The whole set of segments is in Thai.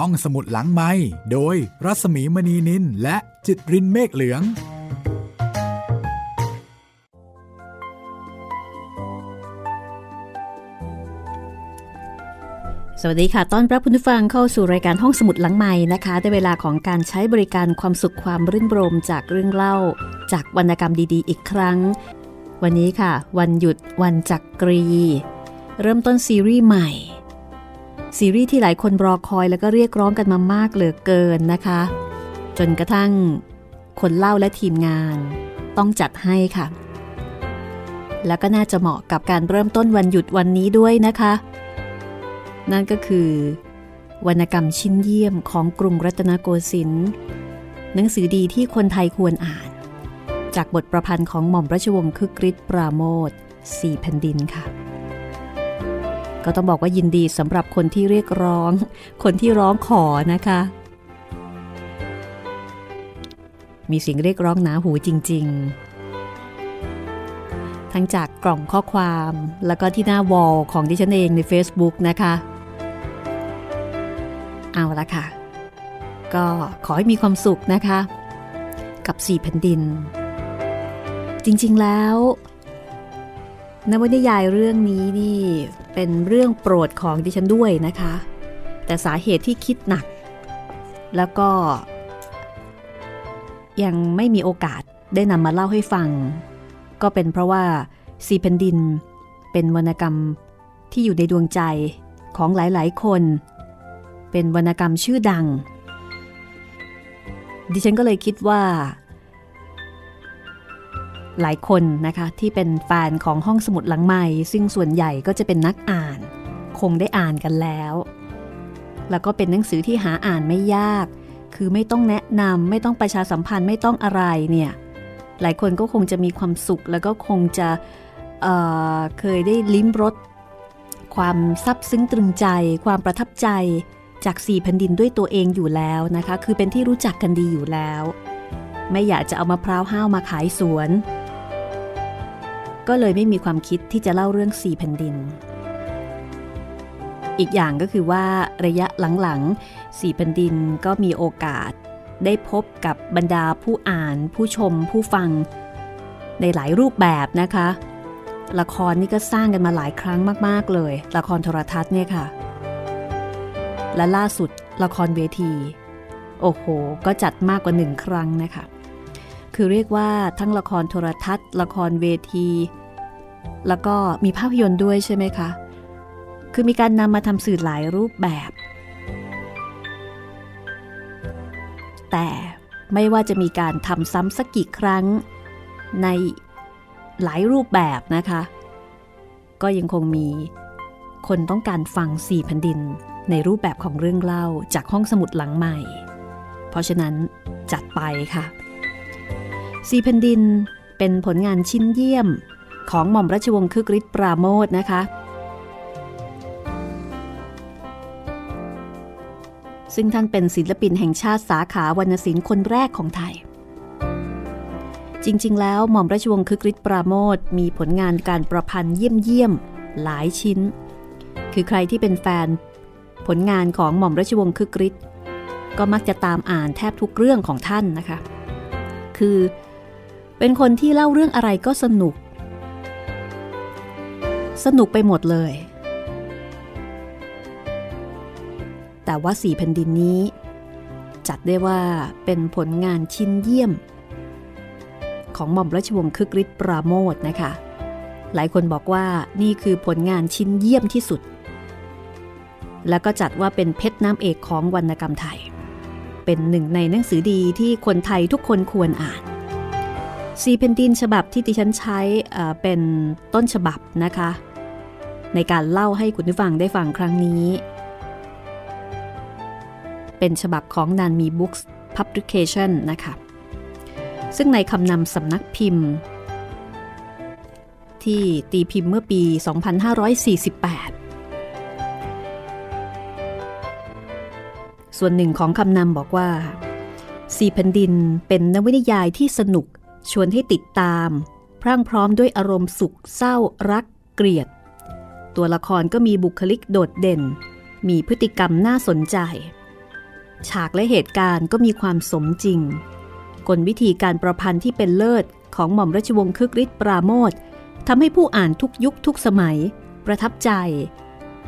ห้องสมุดหลังไม้โดยรัสมีมณีนินและจิตรินเมฆเหลือง สวัสดีค่ะ ต้อนรับคุณผู้ฟังเข้าสู่รายการห้องสมุดหลังใหม่นะคะได้เวลาของการใช้บริการความสุขความรื่นรมจากเรื่องเล่า จากวรรณกรรมดีๆ อีกครั้ง วันนี้ค่ะ วันหยุดวันจักกรี เริ่มต้นซีรีส์ใหม่ ซีรีส์ที่หลายคนรอคอยแล้วก็เรียกร้องกันมามากเหลือเกินนะคะ จนกระทั่งคนเล่าและทีมงาน ต้องจัดให้ค่ะ แล้วก็น่าจะเหมาะกับการเริ่มต้นวันหยุดวันนี้ด้วยนะคะ นั่นก็คือ วรรณกรรมชิ้นเยี่ยมของกรุงรัตนโกสินทร์หนังสือดีที่คนไทยควรอ่าน จากบทประพันธ์ของหม่อมราชวงศ์คึกฤทธิ์ปราโมทสี่แผ่นดินค่ะ ก็ต้องบอกว่ายินดีสำหรับคนที่เรียกร้อง คนที่ร้องขอนะคะ มีเสียงเรียกร้องหนาหูจริง ๆ ทั้งจากกล่องข้อความแล้วก็ที่หน้าวอลของดิฉันเองใน Facebook นะคะ เอาละค่ะ ก็ขอให้มีความสุขนะคะ กับสี่แผ่นดิน จริงๆแล้ว นวนิยายเรื่องนี้นี่เป็นเรื่องโปรดของดิฉันด้วยนะคะ แต่สาเหตุที่คิดหนัก แล้วก็ ยังไม่มีโอกาสได้นำมาเล่าให้ฟัง ก็เป็นเพราะว่าสีแผ่นดิน เป็นวรรณกรรมที่อยู่ในดวงใจของหลายๆ คน เป็นวรรณกรรมชื่อดัง ดิฉันก็เลยคิดว่า หลายคนนะคะที่เป็นแฟนของห้องสมุดหลังใหม่ ซึ่งส่วนใหญ่ก็จะเป็นนักอ่าน คงได้อ่านกันแล้ว แล้วก็เป็นหนังสือที่หาอ่านไม่ยาก คือไม่ต้องแนะนำไม่ต้องประชาสัมพันธ์ไม่ต้องอะไรเนี่ยหลายคนก็คงจะมีความสุขแล้วก็คงจะเเคยได้ลิ้มรสความซับซึ้งตรึงใจ ความประทับใจจากสี่แผ่นดินด้วยตัวเองอยู่แล้วนะคะ คือเป็นที่รู้จักกันดีอยู่แล้ว ไม่อยากจะเอามะพร้าวห้าวมาขายสวน ก็เลยไม่มีความคิดที่จะเล่าเรื่องสี่แผ่นดิน อีกอย่างก็คือว่าระยะหลังๆสี่แผ่นดินก็มีโอกาส ได้พบกับบรรดาผู้อ่าน ผู้ชม ผู้ฟัง ในหลายรูปแบบนะคะ ละครนี่ก็สร้างกันมาหลายครั้งมากๆเลย ละครโทรทัศน์เนี่ยค่ะ และล่าสุดละครเวที โอ้โห ก็จัดมากกว่าหนึ่งครั้งนะคะคือเรียกว่าทั้งละครโทรทัศน์ ละครเวที แล้วก็มีภาพยนตร์ด้วยใช่ไหมคะ คือมีการนำมาทำสื่อหลายรูปแบบ แต่ไม่ว่าจะมีการทำซ้ำสักกี่ครั้ง ในหลายรูปแบบนะคะ ก็ยังคงมีคนต้องการฟังสี่แผ่นดินในรูปแบบของเรื่องเล่าจากห้องสมุดหลังใหม่ เพราะฉะนั้นจัดไปค่ะสี่แผ่นดินเป็นผลงานชิ้นเยี่ยม ของหม่อมราชวงศ์คึกฤทธิ์ปราโมทนะคะ ซึ่งท่านเป็นศิลปินแห่งชาติสาขาวรรณศิลป์คนแรกของไทย จริงๆ แล้วหม่อมราชวงศ์คึกฤทธิ์ปราโมทมีผลงานการประพันธ์เยี่ยมๆ หลายชิ้น คือใครที่เป็นแฟน ผลงานของหม่อมราชวงศ์คึกฤทธิ์ก็มักจะตามอ่านแทบทุกเรื่องของท่านนะคะ คือเป็นคนที่เล่าเรื่องอะไรก็สนุก สนุกไปหมดเลย แต่ว่าสี่แผ่นดินนี้ จัดได้ว่าเป็นผลงานชิ้นเยี่ยม ของหม่อมราชวงศ์คึกฤทธิ์ปราโมทนะคะ หลายคนบอกว่านี่คือผลงานชิ้นเยี่ยมที่สุด แล้วก็จัดว่าเป็นเพชรน้ำเอกของวรรณกรรมไทย เป็นหนึ่งในหนังสือดีที่คนไทยทุกคนควรอ่านซีเพนดินฉบับที่ดิฉันใช้เป็นต้นฉบับนะคะ ในการเล่าให้คุณผู้ฟังได้ฟังครั้งนี้ เป็นฉบับของนันมีบุ๊กส์พับลิเคชันนะคะซึ่งในคำนำสำนักพิมพ์ ที่ตีพิมพ์เมื่อปี 2548 ส่วนหนึ่งของคำนำบอกว่าสีแผ่นดินเป็นนวนิยายที่สนุกชวนให้ติดตาม พรั่งพร้อมด้วยอารมณ์สุขเศร้ารักเกลียด ตัวละครก็มีบุคลิกโดดเด่น มีพฤติกรรมน่าสนใจ ฉากและเหตุการณ์ก็มีความสมจริง กลวิธีการประพันธ์ที่เป็นเลิศของหม่อมราชวงศ์คึกฤทธิ์ปราโมททำให้ผู้อ่านทุกยุคทุกสมัย ประทับใจ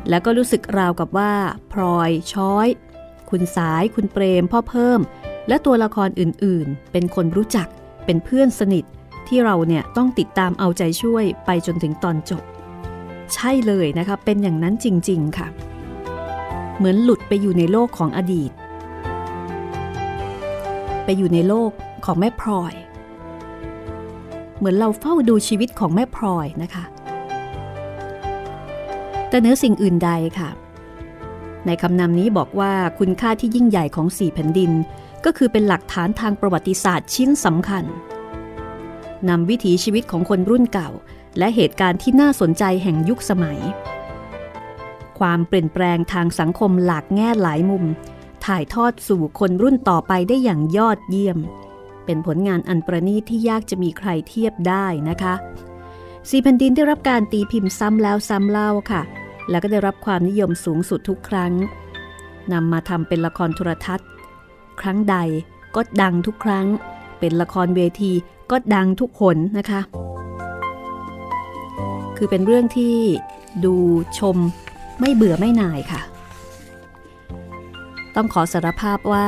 แล้วก็รู้สึกราวกับว่า พลอยช้อย คุณสาย คุณเปรม พ่อเพิ่ม และตัวละครอื่นๆ เป็นคนรู้จัก เป็นเพื่อนสนิท ที่เราเนี่ยต้องติดตามเอาใจช่วยไปจนถึงตอนจบ ใช่เลยนะคะ เป็นอย่างนั้นจริง ๆ ค่ะ เหมือนหลุดไปอยู่ในโลกของอดีต ไปอยู่ในโลกของแม่พลอย เหมือนเราเฝ้าดูชีวิตของแม่พลอยนะคะ แต่เนื้อสิ่งอื่นใดค่ะ ในคำนำนี้บอกว่าคุณค่าที่ยิ่งใหญ่ของสี่แผ่นดิน ก็คือเป็นหลักฐานทางประวัติศาสตร์ชิ้นสำคัญนำวิถีชีวิตของคนรุ่นเก่า และเหตุการณ์ที่น่าสนใจแห่งยุคสมัย ความเปลี่ยนแปลงทางสังคมหลากแง่หลายมุม ถ่ายทอดสู่คนรุ่นต่อไปได้อย่างยอดเยี่ยม เป็นผลงานอันประณีตที่ยากจะมีใครเทียบได้นะคะสีแผ่นดินได้รับการตีพิมพ์ซ้ำแล้วซ้ำเล่าค่ะ แล้วก็ได้รับความนิยมสูงสุดทุกครั้งนำมาทำเป็นละครโทรทัศน์ ครั้งใดก็ดังทุกครั้ง เป็นละครเวทีก็ดังทุกหนนะคะ คือเป็นเรื่องที่ดูชมไม่เบื่อไม่นายค่ะ ต้องขอสารภาพว่า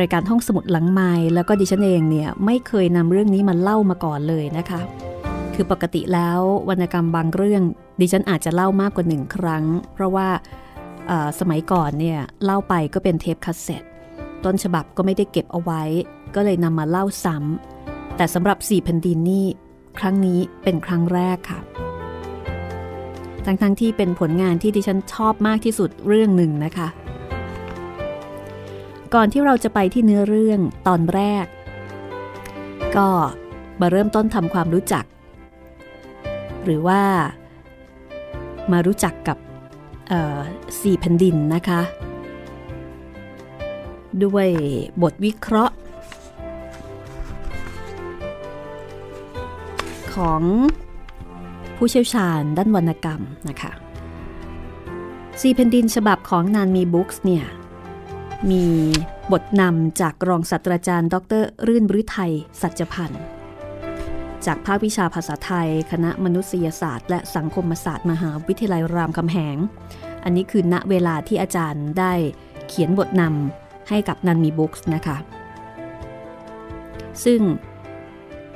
รายการห้องสมุดหลังไม้แล้วก็ดิฉันเองเนี่ยไม่เคยนำเรื่องนี้มาเล่ามาก่อนเลยนะคะ คือปกติแล้ววรรณกรรมบางเรื่อง ดิฉันอาจจะเล่ามากกว่าหนึ่งครั้ง เพราะว่าสมัยก่อนเนี่ยเล่าไปก็เป็นเทปคาสเซ็ตต้นฉบับก็ไม่ได้เก็บเอาไว้ ก็เลยนำมาเล่าซ้ำแต่สำหรับสี่แผ่นดินนี่ ครั้งนี้เป็นครั้งแรกค่ะทั้งๆที่เป็นผลงานที่ดิฉันชอบมากที่สุดเรื่องหนึ่งนะคะ ก่อนที่เราจะไปที่เนื้อเรื่องตอนแรก ก็มาเริ่มต้นทำความรู้จัก หรือว่ามารู้จักกับสี่แผ่นดินนะคะ ด้วยบทวิเคราะห์ ของผู้เชี่ยวชาญด้านวรรณกรรมนะคะสี่แผ่นดินฉบับของนานมีบุ๊กส์เนี่ย มีบทนำจากรองศาสตราจารย์ ดร รื่นบริไทยสัจพันธ์จากภาควิชาภาษาไทย คณะมนุษยศาสตร์ และสังคมศาสตร์ มหาวิทยาลัยรามคำแหง อันนี้คือณเวลาที่อาจารย์ได้เขียนบทนำให้กับนันมีบุ๊กส์นะคะ ซึ่ง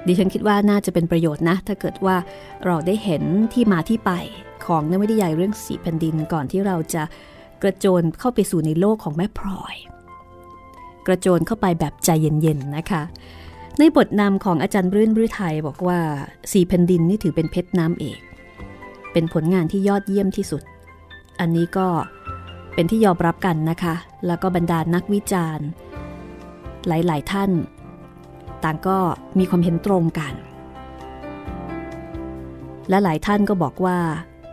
ดิฉันคิดว่าน่าจะเป็นประโยชน์นะ ถ้าเกิดว่าเราได้เห็นที่มาที่ไปของนวนิยายเรื่องสีแผ่นดินก่อนที่เราจะกระโจนเข้าไปสู่ในโลกของแม่พลอย กระโจนเข้าไปแบบใจเย็นๆนะคะ ในบทนำของอาจารย์รื่นรื่ไทยบอกว่าสีแผ่นดินนี่ถือเป็นเพชรน้ำเอก เป็นผลงานที่ยอดเยี่ยมที่สุด อันนี้ก็เป็นที่ยอมรับกันนะคะ แล้วก็บรรดานักวิจารณ์ หลายๆท่าน ต่างก็มีความเห็นตรงกัน และหลายท่านก็บอกว่า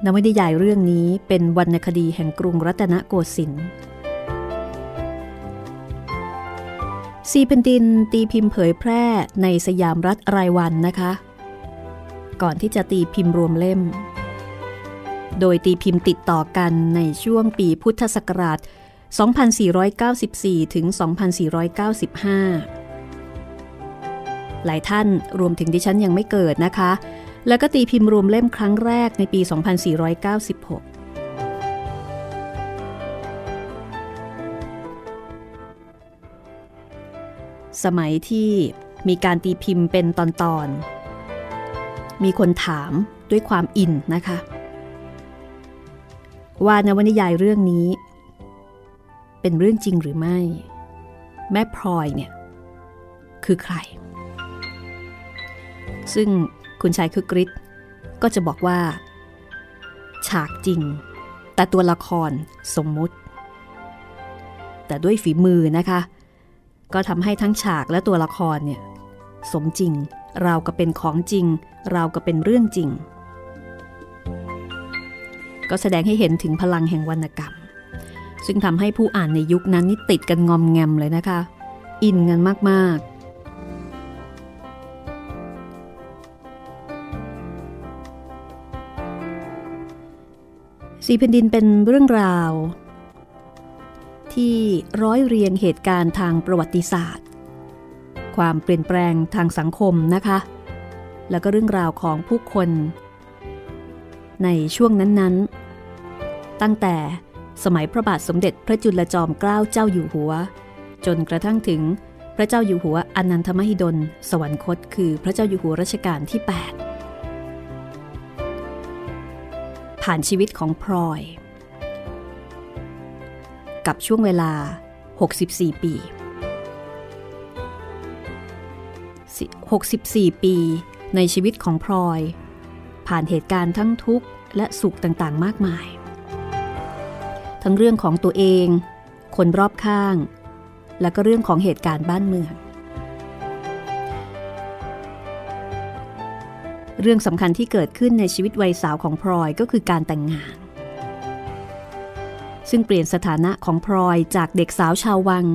นวนิยายเรื่องนี้เป็นวรรณคดีแห่งกรุงรัตนโกสินทร์ซีเป็นดินตีพิมพ์เผยแพร่ในสยามรัฐรายวันนะคะ ก่อนที่จะตีพิมพ์รวมเล่ม โดยตีพิมพ์ติดต่อกันในช่วงปีพุทธศักราช 2494 ถึง 2495 หลายท่านรวมถึงดิฉันยังไม่เกิดนะคะ แล้วก็ตีพิมพ์รวมเล่มครั้งแรกในปี 2496สมัยที่มีการตีพิมพ์เป็นตอนๆ มีคนถามด้วยความอินนะคะ ว่านวนิยายเรื่องนี้ เป็นเรื่องจริงหรือไม่ แม่พลอยเนี่ย คือใคร ซึ่งคุณชายคือกริชก็จะบอกว่า ฉากจริง แต่ตัวละครสมมุติ แต่ด้วยฝีมือนะคะ ก็ทำให้ทั้งฉากและตัวละครเนี่ยสมจริงเราก็เป็นของจริงเราก็เป็นเรื่องจริง ก็แสดงให้เห็นถึงพลังแห่งวรรณกรรม ซึ่งทำให้ผู้อ่านในยุคนั้นนี่ติดกันงอมแงมเลยนะคะ อินกันมากๆ สีแผ่นดินเป็นเรื่องราว ที่ร้อยเรียงเหตุการณ์ทางประวัติศาสตร์ ความเปลี่ยนแปลงทางสังคมนะคะ แล้วก็เรื่องราวของผู้คน ในช่วงนั้นๆ ตั้งแต่สมัยพระบาทสมเด็จพระจุลจอมเกล้าเจ้าอยู่หัว จนกระทั่งถึงพระเจ้าอยู่หัวอนันทมหิดล สวรรคต คือพระเจ้าอยู่หัวรัชกาลที่ 8 ผ่านชีวิตของพลอย กับช่วงเวลา 64 ปี 64 ปีในชีวิตของพลอย ผ่านเหตุการณ์ทั้งทุกข์และสุขต่างๆ มากมาย ทั้งเรื่องของตัวเอง คนรอบข้าง และก็เรื่องของเหตุการณ์บ้านเมือง เรื่องสำคัญที่เกิดขึ้นในชีวิตวัยสาวของพลอยก็คือการแต่งงาน ซึ่งเปลี่ยนสถานะของพลอยจากเด็กสาวชาววัง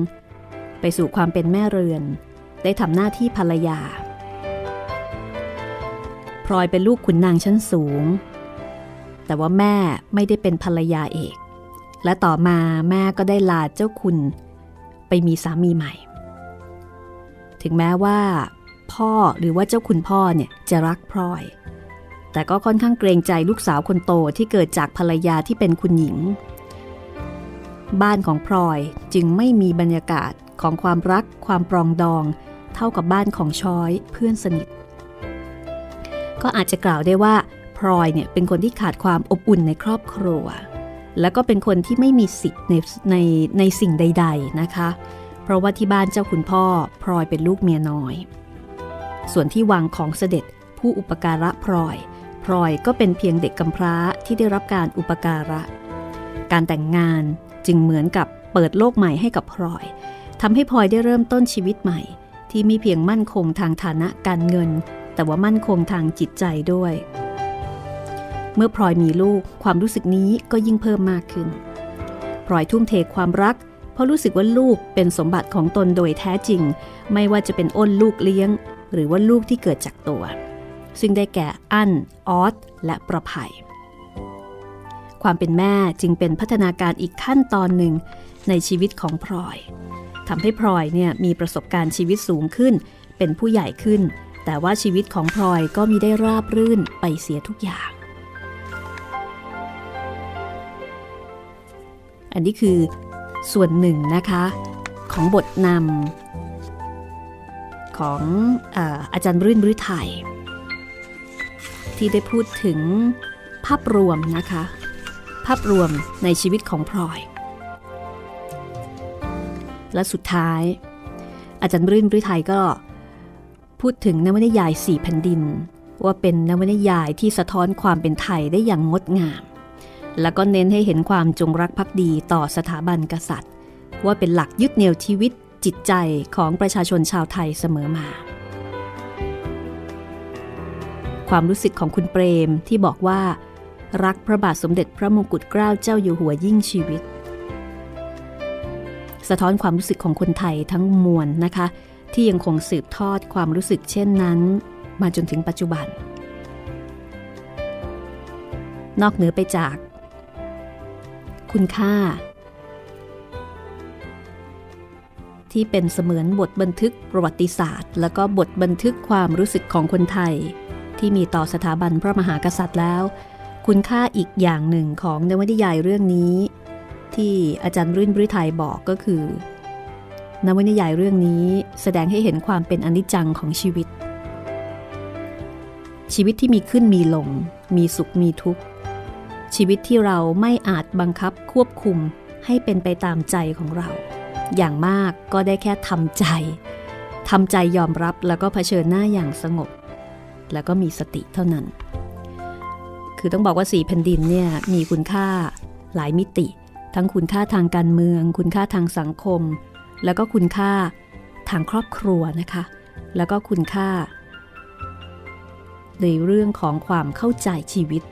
ไปสู่ความเป็นแม่เรือน ได้ทำหน้าที่ภรรยาพลอยเป็นลูกขุนนางชั้นสูง แต่ว่าแม่ไม่ได้เป็นภรรยาเอก และต่อมาแม่ก็ได้ลาเจ้าคุณ ไปมีสามีใหม่ ถึงแม้ว่า พ่อหรือว่าเจ้าคุณพ่อเนี่ยจะรักพลอย แต่ก็ค่อนข้างเกรงใจลูกสาวคนโตที่เกิดจากภรรยาที่เป็นคุณหญิง บ้านของพลอยจึงไม่มีบรรยากาศของความรักความปรองดอง เท่ากับบ้านของช้อยเพื่อนสนิท ก็อาจจะกล่าวได้ว่าพลอยเนี่ยเป็นคนที่ขาดความอบอุ่นในครอบครัว แล้วก็เป็นคนที่ไม่มีสิทธิ์ในในในสิ่งใด ๆนะคะ เพราะว่าที่บ้านเจ้าคุณพ่อพลอยเป็นลูกเมียน้อย ส่วนที่วังของเสด็จผู้อุปการะพลอยพลอยก็เป็นเพียงเด็กกำพร้าที่ได้รับการอุปการะ การแต่งงานจึงเหมือนกับเปิดโลกใหม่ให้กับพลอยทำให้พลอยได้เริ่มต้นชีวิตใหม่ ที่มีเพียงมั่นคงทางฐานะการเงิน แต่ว่ามั่นคงทางจิตใจด้วย เมื่อพลอยมีลูกความรู้สึกนี้ก็ยิ่งเพิ่มมากขึ้นพลอยทุ่มเทความรัก เพราะรู้สึกว่าลูกเป็นสมบัติของตนโดยแท้จริง ไม่ว่าจะเป็นอ้นลูกเลี้ยง หรือว่าลูกที่เกิดจากตัว ซึ่งได้แก่อั้นออสและประภัยความเป็นแม่จึงเป็นพัฒนาการอีกขั้นตอนหนึ่งในชีวิตของพลอยทำให้พลอยเนี่ยมีประสบการณ์ชีวิตสูงขึ้น เป็นผู้ใหญ่ขึ้น แต่ว่าชีวิตของพลอยก็มีได้ราบรื่นไปเสียทุกอย่าง อันนี้คือส่วนหนึ่งนะคะ ของบทนำ ของอาอาจารย์รื่นฤทัยที่ได้พูดถึงภาพรวมนะคะ ภาพรวมในชีวิตของพลอย และสุดท้าย อาจารย์รื่นฤทัยก็พูดถึงนวนิยายสี่แผ่นดิน ว่าเป็นนวนิยายที่สะท้อนความเป็นไทยได้อย่างงดงาม แล้วก็เน้นให้เห็นความจงรักภักดีต่อสถาบันกษัตริย์ ว่าเป็นหลักยึดเหนี่ยวชีวิต จิตใจของประชาชนชาวไทยเสมอมา ความรู้สึกของคุณเปรมที่บอกว่า รักพระบาทสมเด็จพระมงกุฎเกล้าเจ้าอยู่หัวยิ่งชีวิต สะท้อนความรู้สึกของคนไทยทั้งมวลนะคะ ที่ยังคงสืบทอดความรู้สึกเช่นนั้น มาจนถึงปัจจุบัน นอกเหนือไปจาก คุณค่า ที่เป็นเสมือนบทบันทึกประวัติศาสตร์ แล้วก็บทบันทึกความรู้สึกของคนไทย ที่มีต่อสถาบันพระมหากษัตริย์แล้ว คุณค่าอีกอย่างหนึ่งของนวนิยายเรื่องนี้ ที่อาจารย์รื่นบริไทยบอกก็คือนวนิยายเรื่องนี้แสดงให้เห็นความเป็นอนิจจังของชีวิต ชีวิตที่มีขึ้นมีลง มีสุขมีทุกข์ ชีวิตที่เราไม่อาจบังคับควบคุมให้เป็นไปตามใจของเรา อย่างมากก็ได้แค่ทำใจทำใจยอมรับแล้วก็เผชิญหน้าอย่างสงบ แล้วก็มีสติเท่านั้น คือต้องบอกว่าสีแผ่นดินเนี่ยมีคุณค่าหลายมิติ ทั้งคุณค่าทางการเมือง คุณค่าทางสังคม แล้วก็คุณค่าทางครอบครัวนะคะ แล้วก็คุณค่า ในเรื่องของความเข้าใจชีวิต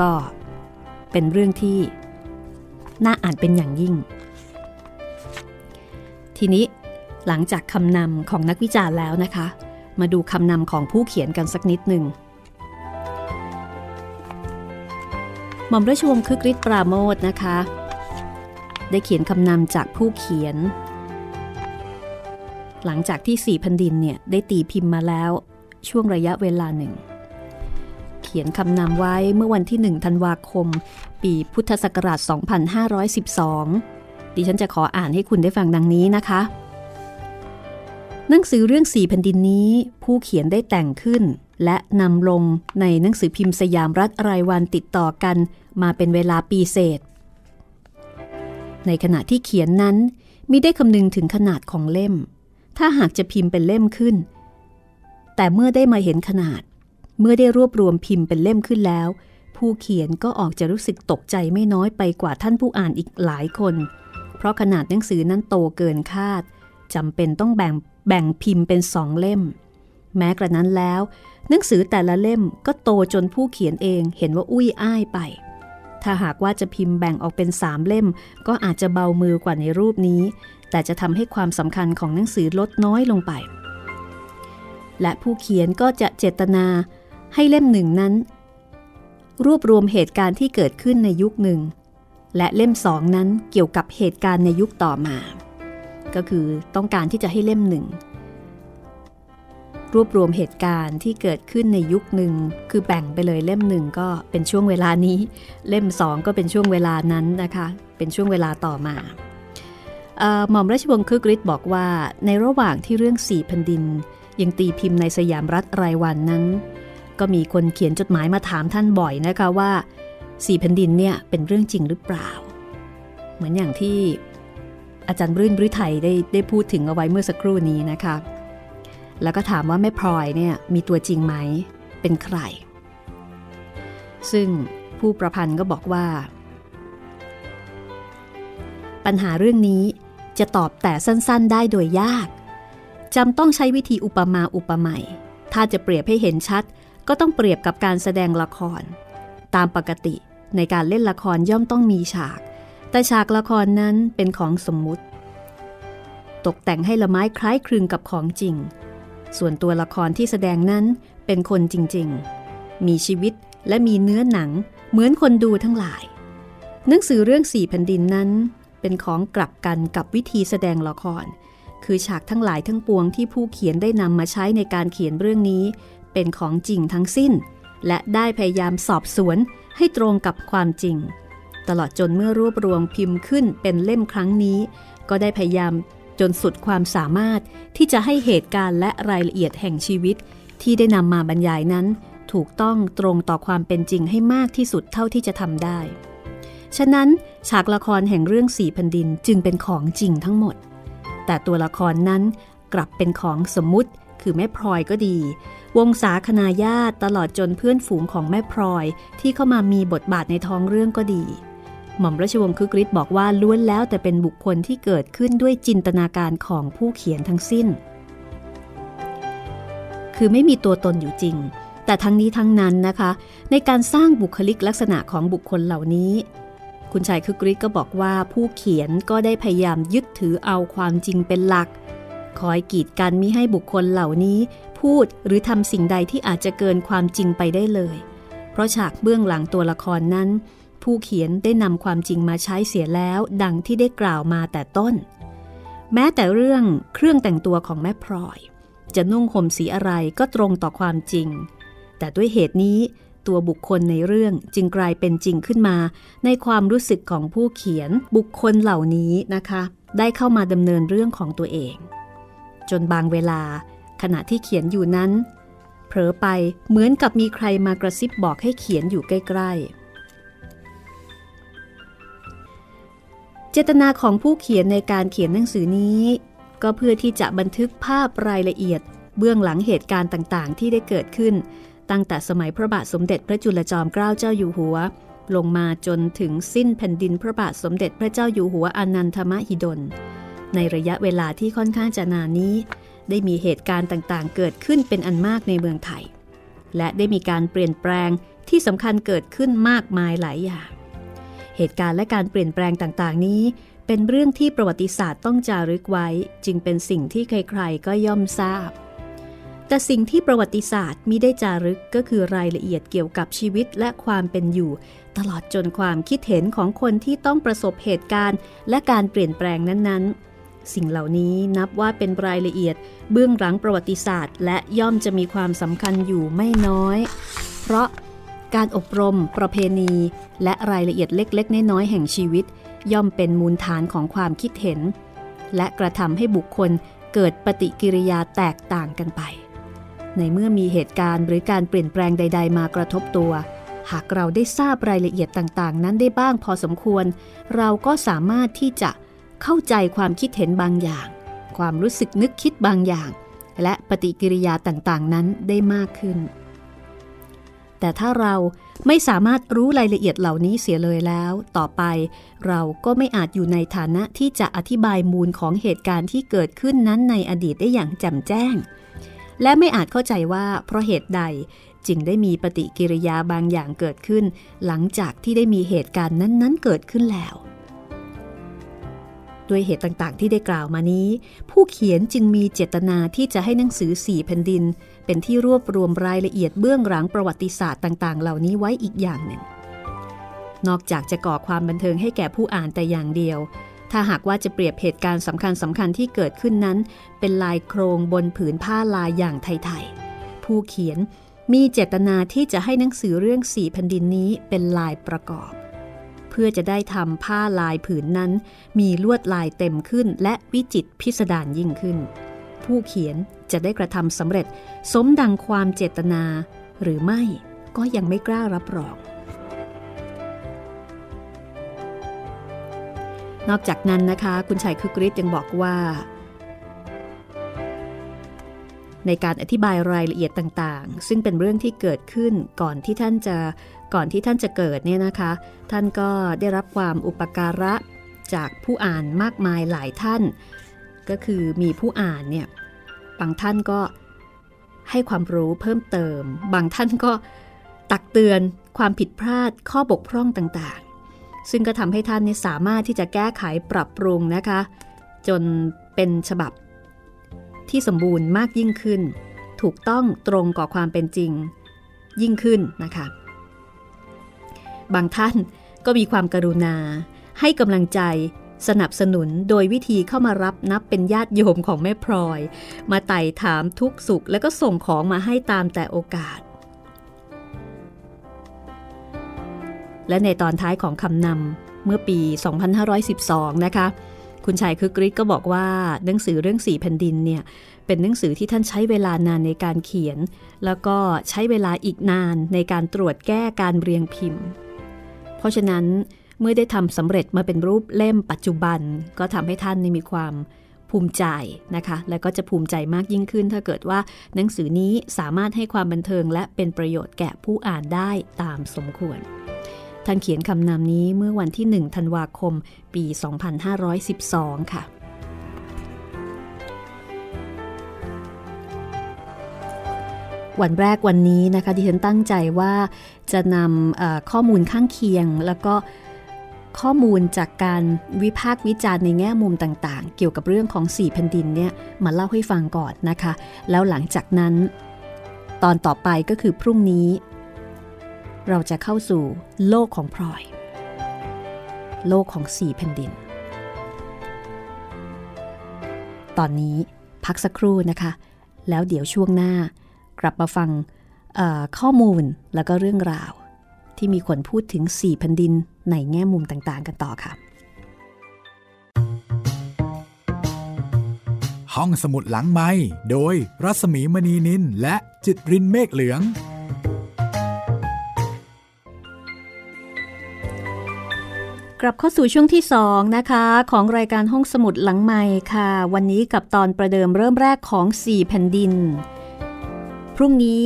ก็ เป็นเรื่องที่ น่าอ่านเป็นอย่างยิ่ง ทีนี้หลังจากคำนำของนักวิจารณ์แล้วนะคะ มาดูคำนำของผู้เขียนกันสักนิดหนึ่งหม่อมราชวงศ์คึกฤทธิ์ปราโมทนะคะ ได้เขียนคำนำจากผู้เขียน หลังจากที่สี่พันดินเนี่ย ได้ตีพิมพ์มาแล้วช่วงระยะเวลาหนึ่ง ขียนคำนำไว้เมื่อวันที่หนึ่งธันวาคม ปีพุทธศักราช 2512 ดิฉันจะขออ่านให้คุณได้ฟังดังนี้นะคะ หนังสือเรื่องสี่แผ่นดินนี้ ผู้เขียนได้แต่งขึ้น และนำลงในหนังสือพิมพ์สยามรัฐรายวันติดต่อกันมาเป็นเวลาปีเศษ ในขณะที่เขียนนั้นมิได้คำนึงถึงขนาดของเล่ม ถ้าหากจะพิมพ์เป็นเล่มขึ้น แต่เมื่อได้มาเห็นขนาด เมื่อได้รวบรวมพิมพ์เป็นเล่มขึ้นแล้ว ผู้เขียนก็ออกจะรู้สึกตกใจไม่น้อยไปกว่าท่านผู้อ่านอีกหลายคน เพราะขนาดหนังสือนั้นโตเกินคาดจำเป็นต้องแบ่งแบ่งพิมพ์เป็นสองเล่ม แม้กระนั้นแล้ว หนังสือแต่ละเล่มก็โตจนผู้เขียนเองเห็นว่าอุ้ยอ้ายไป ถ้าหากว่าจะพิมพ์แบ่งออกเป็นสามเล่ม ก็อาจจะเบามือกว่าในรูปนี้ แต่จะทำให้ความสำคัญของหนังสือลดน้อยลงไป และผู้เขียนก็จะเจตนา ให้เล่มหนึ่งนั้น รวบรวมเหตุการณ์ที่เกิดขึ้นในยุคหนึ่ง และเล่มสองนั้นเกี่ยวกับเหตุการณ์ในยุคต่อมา ก็คือต้องการที่จะให้เล่มหนึ่งรวบรวมเหตุการณ์ที่เกิดขึ้นในยุคหนึ่ง คือแบ่งไปเลยเล่มหนึ่งก็เป็นช่วงเวลานี้ เล่มสองก็เป็นช่วงเวลานั้นนะคะ เป็นช่วงเวลาต่อมาหม่อมราชวงศ์คึกฤทธิ์บอกว่า ในระหว่างที่เรื่องสี่แผ่นดิน ยังตีพิมพ์ในสยามรัฐรายวันนั้น ก็มีคนเขียนจดหมายมาถามท่านบ่อยนะคะว่าสี่แผ่นดินเนี่ยเป็นเรื่องจริงหรือเปล่า เหมือนอย่างที่อาจารย์รื่นฤทัยได้ได้พูดถึงเอาไว้เมื่อสักครู่นี้นะคะ แล้วก็ถามว่าแม่พลอยเนี่ยมีตัวจริงไหม เป็นใคร ซึ่งผู้ประพันธ์ก็บอกว่า ปัญหาเรื่องนี้จะตอบแต่สั้นๆ ได้โดยยากจำต้องใช้วิธีอุปมาอุปไมยถ้าจะเปรียบให้เห็นชัด ก็ต้องเปรียบกับการแสดงละคร ตามปกติในการเล่นละครย่อมต้องมีฉาก แต่ฉากละครนั้นเป็นของสมมุติ ตกแต่งให้ละไม้คล้ายคลึงกับของจริง ส่วนตัวละครที่แสดงนั้นเป็นคนจริงๆ มีชีวิตและมีเนื้อหนังเหมือนคนดูทั้งหลาย หนังสือเรื่องสี่แผ่นดินนั้น เป็นของกลับกันกับวิธีแสดงละคร คือฉากทั้งหลายทั้งปวงที่ผู้เขียนได้นำมาใช้ในการเขียนเรื่องนี้ เป็นของจริงทั้งสิ้น และได้พยายามสอบสวนให้ตรงกับความจริง ตลอดจนเมื่อรวบรวมพิมพ์ขึ้นเป็นเล่มครั้งนี้ ก็ได้พยายามจนสุดความสามารถที่จะให้เหตุการณ์และรายละเอียดแห่งชีวิต ที่ได้นำมาบรรยายนั้น ถูกต้องตรงต่อความเป็นจริงให้มากที่สุดเท่าที่จะทำได้ ฉะนั้นฉากละครแห่งเรื่องสี่แผ่นดินจึงเป็นของจริงทั้งหมด แต่ตัวละครนั้นกลับเป็นของสมมุติ คือแม่พลอยก็ดี วงศาคณาญาติตลอดจนเพื่อนฝูงของแม่พลอยที่เข้ามามีบทบาทในท้องเรื่องก็ดี หม่อมราชวงศ์คึกฤทธิ์บอกว่าล้วนแล้วแต่เป็นบุคคลที่เกิดขึ้นด้วยจินตนาการของผู้เขียนทั้งสิ้น คือไม่มีตัวตนอยู่จริง แต่ทั้งนี้ทั้งนั้นนะคะ ในการสร้างบุคลิกลักษณะของบุคคลเหล่านี้ คุณชายคึกฤทธิ์ก็บอกว่าผู้เขียนก็ได้พยายามยึดถือเอาความจริงเป็นหลัก คอยกีดกันมิให้บุคคลเหล่านี้พูดหรือทำสิ่งใดที่อาจจะเกินความจริงไปได้เลย เพราะฉากเบื้องหลังตัวละครนั้น ผู้เขียนได้นำความจริงมาใช้เสียแล้ว ดังที่ได้กล่าวมาแต่ต้น แม้แต่เรื่องเครื่องแต่งตัวของแม่พลอย จะนุ่งห่มสีอะไรก็ตรงต่อความจริง แต่ด้วยเหตุนี้ตัวบุคคลในเรื่องจึงกลายเป็นจริงขึ้นมา ในความรู้สึกของผู้เขียนบุคคลเหล่านี้นะคะ ได้เข้ามาดำเนินเรื่องของตัวเอง จนบางเวลาขณะที่เขียนอยู่นั้น เผลอไปเหมือนกับมีใครมากระซิบบอกให้เขียนอยู่ใกล้ๆ เจตนาของผู้เขียนในการเขียนหนังสือนี้ ก็เพื่อที่จะบันทึกภาพรายละเอียด เบื้องหลังเหตุการณ์ต่างๆ ที่ได้เกิดขึ้น ตั้งแต่สมัยพระบาทสมเด็จพระจุลจอมเกล้าเจ้าอยู่หัว ลงมาจนถึงสิ้นแผ่นดินพระบาทสมเด็จพระเจ้าอยู่หัวอนันทมหิดล ในระยะเวลาที่ค่อนข้างจะนานนี้ ได้มีเหตุการณ์ต่างๆ เกิดขึ้นเป็นอันมากในเมืองไทย และได้มีการเปลี่ยนแปลงที่สำคัญเกิดขึ้นมากมายหลายอย่าง เหตุการณ์และการเปลี่ยนแปลงต่างๆ นี้ เป็นเรื่องที่ประวัติศาสตร์ต้องจารึกไว้ จึงเป็นสิ่งที่ใครๆ ก็ย่อมทราบ แต่สิ่งที่ประวัติศาสตร์มิได้จารึกก็คือรายละเอียดเกี่ยวกับชีวิตและความเป็นอยู่ ตลอดจนความคิดเห็นของคนที่ต้องประสบเหตุการณ์ และการเปลี่ยนแปลงนั้นๆ สิ่งเหล่านี้นับว่าเป็นรายละเอียดเบื้องหลังประวัติศาสตร์ และย่อมจะมีความสำคัญอยู่ไม่น้อย เพราะการอบรม ประเพณี และรายละเอียดเล็กๆ น้อยๆแห่งชีวิต ย่อมเป็นมูลฐานของความคิดเห็น และกระทำให้บุคคลเกิดปฏิกิริยาแตกต่างกันไป ในเมื่อมีเหตุการณ์หรือการเปลี่ยนแปลงใด ๆ มากระทบตัว หากเราได้ทราบรายละเอียดต่างๆ นั้นได้บ้างพอสมควร เราก็สามารถที่จะ เข้าใจความคิดเห็นบางอย่าง ความรู้สึกนึกคิดบางอย่าง และปฏิกิริยาต่างๆ นั้นได้มากขึ้น แต่ถ้าเราไม่สามารถรู้รายละเอียดเหล่านี้เสียเลยแล้ว ต่อไปเราก็ไม่อาจอยู่ในฐานะที่จะอธิบายมูลของเหตุการณ์ที่เกิดขึ้นนั้นในอดีตได้อย่างแจ่มแจ้ง และไม่อาจเข้าใจว่าเพราะเหตุใดจึงได้มีปฏิกิริยาบางอย่างเกิดขึ้น หลังจากที่ได้มีเหตุการณ์นั้นๆ เกิดขึ้นแล้ว ด้วยเหตุต่างๆ ที่ได้กล่าวมานี้ ผู้เขียนจึงมีเจตนาที่จะให้หนังสือสี่แผ่นดิน เป็นที่รวบรวมรายละเอียดเบื้องหลังประวัติศาสตร์ต่าง ๆ เหล่านี้ไว้อีกอย่างหนึ่ง นอกจากจะก่อความบันเทิงให้แก่ผู้อ่านแต่อย่างเดียว ถ้าหากว่าจะเปรียบเหตุการณ์สำคัญสำคัญที่เกิดขึ้นนั้น เป็นลายโครงบนผืนผ้าลายอย่างไทยๆผู้เขียนมีเจตนาที่จะให้หนังสือเรื่องสี่แผ่นดินนี้เป็นลายประกอบ เพื่อจะได้ทำผ้าลายผืนนั้น มีลวดลายเต็มขึ้นและวิจิตพิสดารยิ่งขึ้น ผู้เขียนจะได้กระทำสำเร็จสมดังความเจตนา หรือไม่ก็ยังไม่กล้ารับรอง นอกจากนั้นนะคะ คุณชัยคึกฤทธิ์ยังบอกว่า ในการอธิบายรายละเอียดต่างๆ ซึ่งเป็นเรื่องที่เกิดขึ้นก่อนที่ท่านจะ ก่อนที่ท่านจะเกิดเนี่ยนะคะ ท่านก็ได้รับความอุปการะจากผู้อ่านมากมายหลายท่าน ก็คือมีผู้อ่านเนี่ยบางท่านก็ให้ความรู้เพิ่มเติม บางท่านก็ตักเตือนความผิดพลาดข้อบกพร่องต่างๆ ซึ่งก็ทำให้ท่านนี่สามารถที่จะแก้ไขปรับปรุงนะคะ จนเป็นฉบับ ที่สมบูรณ์มากยิ่งขึ้น ถูกต้องตรงก่อความเป็นจริงยิ่งขึ้นนะคะ บางท่านก็มีความกรุณา ให้กำลังใจสนับสนุนโดยวิธีเข้ามารับนับเป็นญาติโยมของแม่พลอย มาไต่ถามทุกสุขแล้วก็ส่งของมาให้ตามแต่โอกาส และในตอนท้ายของคำนำเมื่อปี 2512 นะคะ คุณชายคึกฤทธิ์ก็บอกว่าหนังสือเรื่องสีแผ่นดินเนี่ย เป็นหนังสือที่ท่านใช้เวลานานในการเขียน แล้วก็ใช้เวลาอีกนานในการตรวจแก้การเรียงพิมพ์ เพราะฉะนั้นเมื่อได้ทำสำเร็จมาเป็นรูปเล่มปัจจุบัน ก็ทำให้ท่านมีความภูมิใจนะคะ และก็จะภูมิใจมากยิ่งขึ้น ถ้าเกิดว่าหนังสือนี้สามารถให้ความบันเทิง และเป็นประโยชน์แก่ผู้อ่านได้ตามสมควร ท่านเขียนคำนำนี้เมื่อวันที่ 1 ธันวาคม ปี 2512 ค่ะ วันแรกวันนี้นะคะที่ฉันตั้งใจว่าจะนำข้อมูลข้างเคียง แล้วก็ข้อมูลจากการวิพากษ์วิจารณ์ในแง่มุมต่างๆ เกี่ยวกับเรื่องของสี่แผ่นดินเนี่ยมาเล่าให้ฟังก่อนนะคะ แล้วหลังจากนั้น ตอนต่อไปก็คือพรุ่งนี้ เราจะเข้าสู่โลกของพลอย โลกของสี่แผ่นดิน ตอนนี้พักสักครู่นะคะ แล้วเดี๋ยวช่วงหน้า กลับมาฟังข้อมูลแล้วก็เรื่องราว ที่มีคนพูดถึง4แผ่นดินในแง่มุมต่างๆ กันต่อค่ะ ห้องสมุดหลังไม้โดยรัศมีมณีนินและจิตรินเมฆเหลือง กลับเข้าสู่ช่วงที่ 2 นะคะ ของรายการห้องสมุดหลังไม้ค่ะ วันนี้กับตอนประเดิมเริ่มแรกของ 4 แผ่นดิน พรุ่งนี้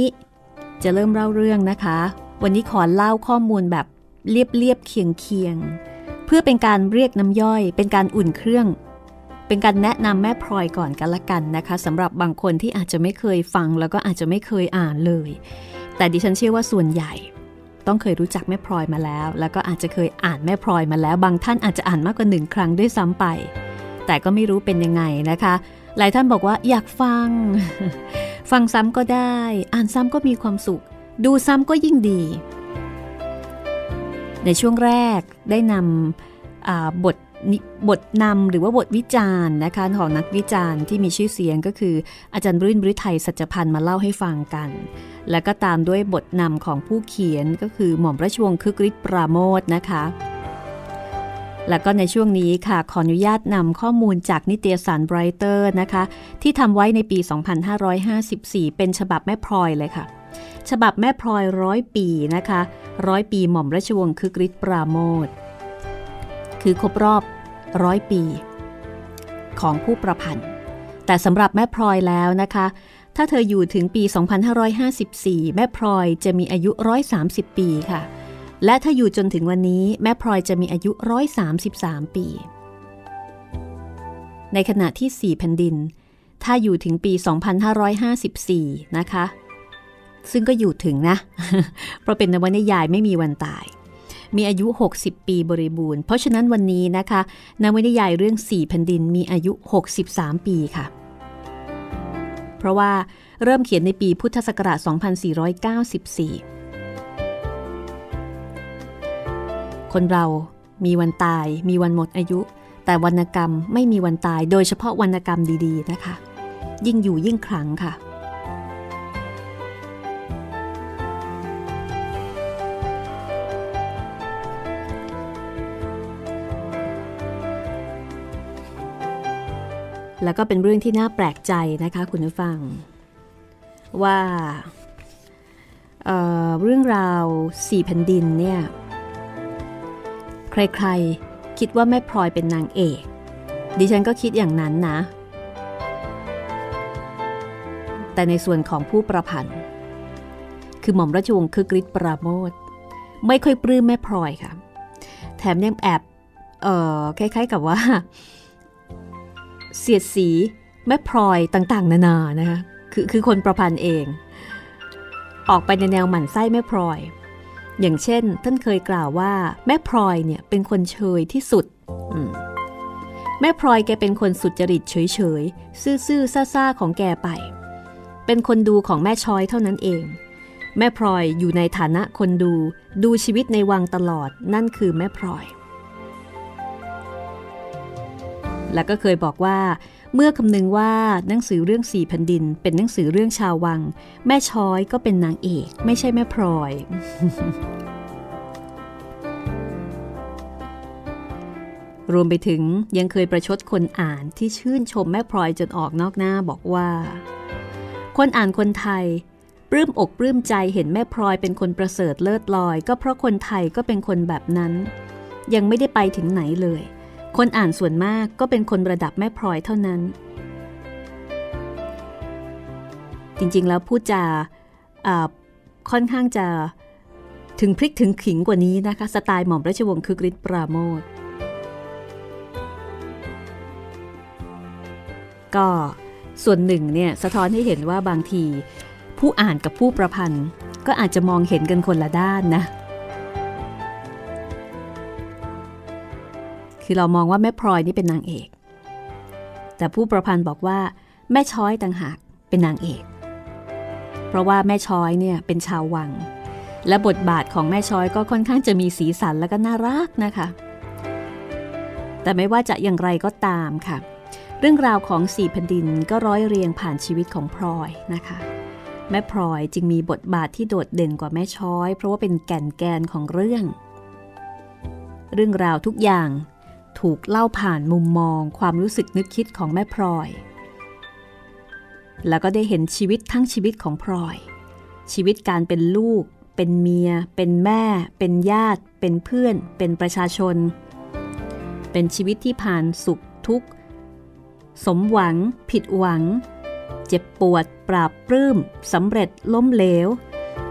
จะเริ่มเล่าเรื่องนะคะ วันนี้ขอเล่าข้อมูลแบบเรียบเรียบเคียงเคียง เพื่อเป็นการเรียกน้ำย่อย เป็นการอุ่นเครื่อง เป็นการแนะนำแม่พลอยก่อนกันละกันนะคะสำหรับบางคนที่อาจจะไม่เคยฟังแล้วก็อาจจะไม่เคยอ่านเลย แต่ดิฉันเชื่อว่าส่วนใหญ่ ต้องเคยรู้จักแม่พลอยมาแล้ว แล้วก็อาจจะเคยอ่านแม่พลอยมาแล้ว บางท่านอาจจะอ่านมากกว่าหนึ่งครั้งด้วยซ้ำไป แต่ก็ไม่รู้เป็นยังไงนะคะ หลายท่านบอกว่าอยากฟัง ฟังซ้ำก็ได้ อ่านซ้ำก็มีความสุข ดูซ้ำก็ยิ่งดี ในช่วงแรกได้นำบทบทนำหรือว่าบทวิจารณ์นะคะของนักวิจารณ์ที่มีชื่อเสียงก็คือ อาจารย์รื่นบริไทยสัจพันธ์มาเล่าให้ฟังกัน แล้วก็ตามด้วยบทนำของผู้เขียนก็คือหม่อมราชวงศ์คึกฤทธิ์ปราโมทนะคะ แล้วก็ในช่วงนี้ค่ะ ขออนุญาตนำข้อมูลจากนิตยสารไบรเตอร์นะคะ ที่ทำไว้ในปี 2554 เป็นฉบับแม่พลอยเลยค่ะ ฉบับแม่พลอยร้อยปีนะคะร้อยปีหม่อมราชวงศ์คึกฤทธิ์ปราโมทคือครบรอบร้อยปี ของผู้ประพันธ์ แต่สำหรับแม่พลอยแล้วนะคะ ถ้าเธออยู่ถึงปี 2554 แม่พลอยจะมีอายุ 130 ปีค่ะ และถ้าอยู่จนถึงวันนี้แม่พลอยจะมีอายุ 133 ปี ในขณะที่ 4 แผ่นดิน ถ้าอยู่ถึงปี 2554 นะคะ ซึ่งก็อยู่ถึงนะ เพราะเป็นนวนิยายไม่มีวันตาย มีอายุ 60 ปีบริบูรณ์ เพราะฉะนั้นวันนี้นะคะนวนิยายเรื่อง 4 แผ่นดินมีอายุ 63 ปีค่ะ เพราะว่าเริ่มเขียนในปีพุทธศักราช 2494 คนเรามีวันตาย มีวันหมดอายุ แต่วรรณกรรมไม่มีวันตาย โดยเฉพาะวรรณกรรมดีๆนะคะ ยิ่งอยู่ยิ่งครั้งค่ะ แล้วก็เป็นเรื่องที่น่าแปลกใจนะคะคุณผู้ฟัง ว่าเเรื่องราวสี่แผ่นดินเนี่ย ใครๆ คิดว่าแม่พลอยเป็นนางเอก ดิฉันก็คิดอย่างนั้นนะ แต่ในส่วนของผู้ประพันธ์ คือหม่อมราชวงศ์คือกริชปราโมทไม่ค่อยปลื้มแม่พลอยค่ะ แถมยังแอบเอ่อคล้าย ๆกับว่า เสียดสีแม่พลอยต่างๆ นานานะคะคือคือคนประพันธ์เอง ออกไปในแนวหมั่นไส้แม่พลอย อย่างเช่น ท่านเคยกล่าวว่า แม่พลอยเนี่ยเป็นคนเฉยที่สุดแม่พลอยแกเป็นคนสุจริตเฉยเฉยซื่อๆซ่าๆของแกไป เป็นคนดูของแม่ช้อยเท่านั้นเอง แม่พลอยอยู่ในฐานะคนดู ดูชีวิตในวังตลอดนั่นคือแม่พลอย แล้วก็เคยบอกว่า เมื่อคำนึงว่าหนังสือเรื่องสี่แผ่นดิน เป็นหนังสือเรื่องชาววัง แม่ช้อยก็เป็นนางเอก ไม่ใช่แม่พลอย รวมไปถึงยังเคยประชดคนอ่านที่ชื่นชมแม่พลอยจนออกนอกหน้าบอกว่า คนอ่านคนไทยปลื้มอกปลื้มใจเห็นแม่พลอยเป็นคนประเสริฐเลิศลอย ก็เพราะคนไทยก็เป็นคนแบบนั้น ยังไม่ได้ไปถึงไหนเลย คนอ่านส่วนมากก็เป็นคนระดับแม่พลอยเท่านั้น จริงๆแล้วพูดจาค่อนข้างจะถึงพริกถึงขิงกว่านี้นะคะ สไตล์หม่อมราชวงศ์คึกฤทธิ์ปราโมทก็ส่วนหนึ่งเนี่ยสะท้อนให้เห็นว่าบางที ผู้อ่านกับผู้ประพันธ์ ก็อาจจะมองเห็นกันคนละด้านนะ คือเรามองว่าแม่พลอยนี่เป็นนางเอก แต่ผู้ประพันธ์บอกว่าแม่ช้อยต่างหากเป็นนางเอก เพราะว่าแม่ช้อยเนี่ยเป็นชาววัง และบทบาทของแม่ช้อยก็ค่อนข้างจะมีสีสันและก็น่ารักนะคะ แต่ไม่ว่าจะอย่างไรก็ตามค่ะ เรื่องราวของสี่แผ่นดินก็ร้อยเรียงผ่านชีวิตของพลอยนะคะแม่พลอยจึงมีบทบาทที่โดดเด่นกว่าแม่ช้อย เพราะว่าเป็นแก่นแกนของเรื่อง เรื่องราวทุกอย่าง ถูกเล่าผ่านมุมมองความรู้สึกนึกคิดของแม่พลอย แล้วก็ได้เห็นชีวิตทั้งชีวิตของพลอย ชีวิตการเป็นลูก เป็นเมีย เป็นแม่ เป็นญาติ เป็นเพื่อน เป็นประชาชน เป็นชีวิตที่ผ่านสุขทุกข์ สมหวัง ผิดหวัง เจ็บปวด ปราบปลื้มสำเร็จล้มเหลว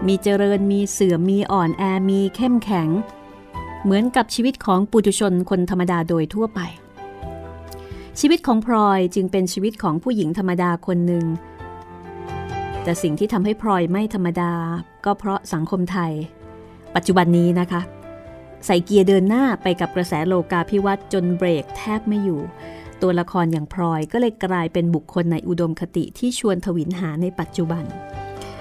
มีเจริญมีเสื่อมมีอ่อนแอมีเข้มแข็ง เหมือนกับชีวิตของปุถุชนคนธรรมดาโดยทั่วไป ชีวิตของพลอยจึงเป็นชีวิตของผู้หญิงธรรมดาคนหนึ่ง แต่สิ่งที่ทำให้พลอยไม่ธรรมดา ก็เพราะสังคมไทย ปัจจุบันนี้นะคะ ใส่เกียร์เดินหน้าไปกับกระแสโลกาภิวัตน์จนเบรกแทบไม่อยู่ ตัวละครอย่างพลอยก็เลยกลายเป็นบุคคลในอุดมคติที่ชวนทวินหาในปัจจุบัน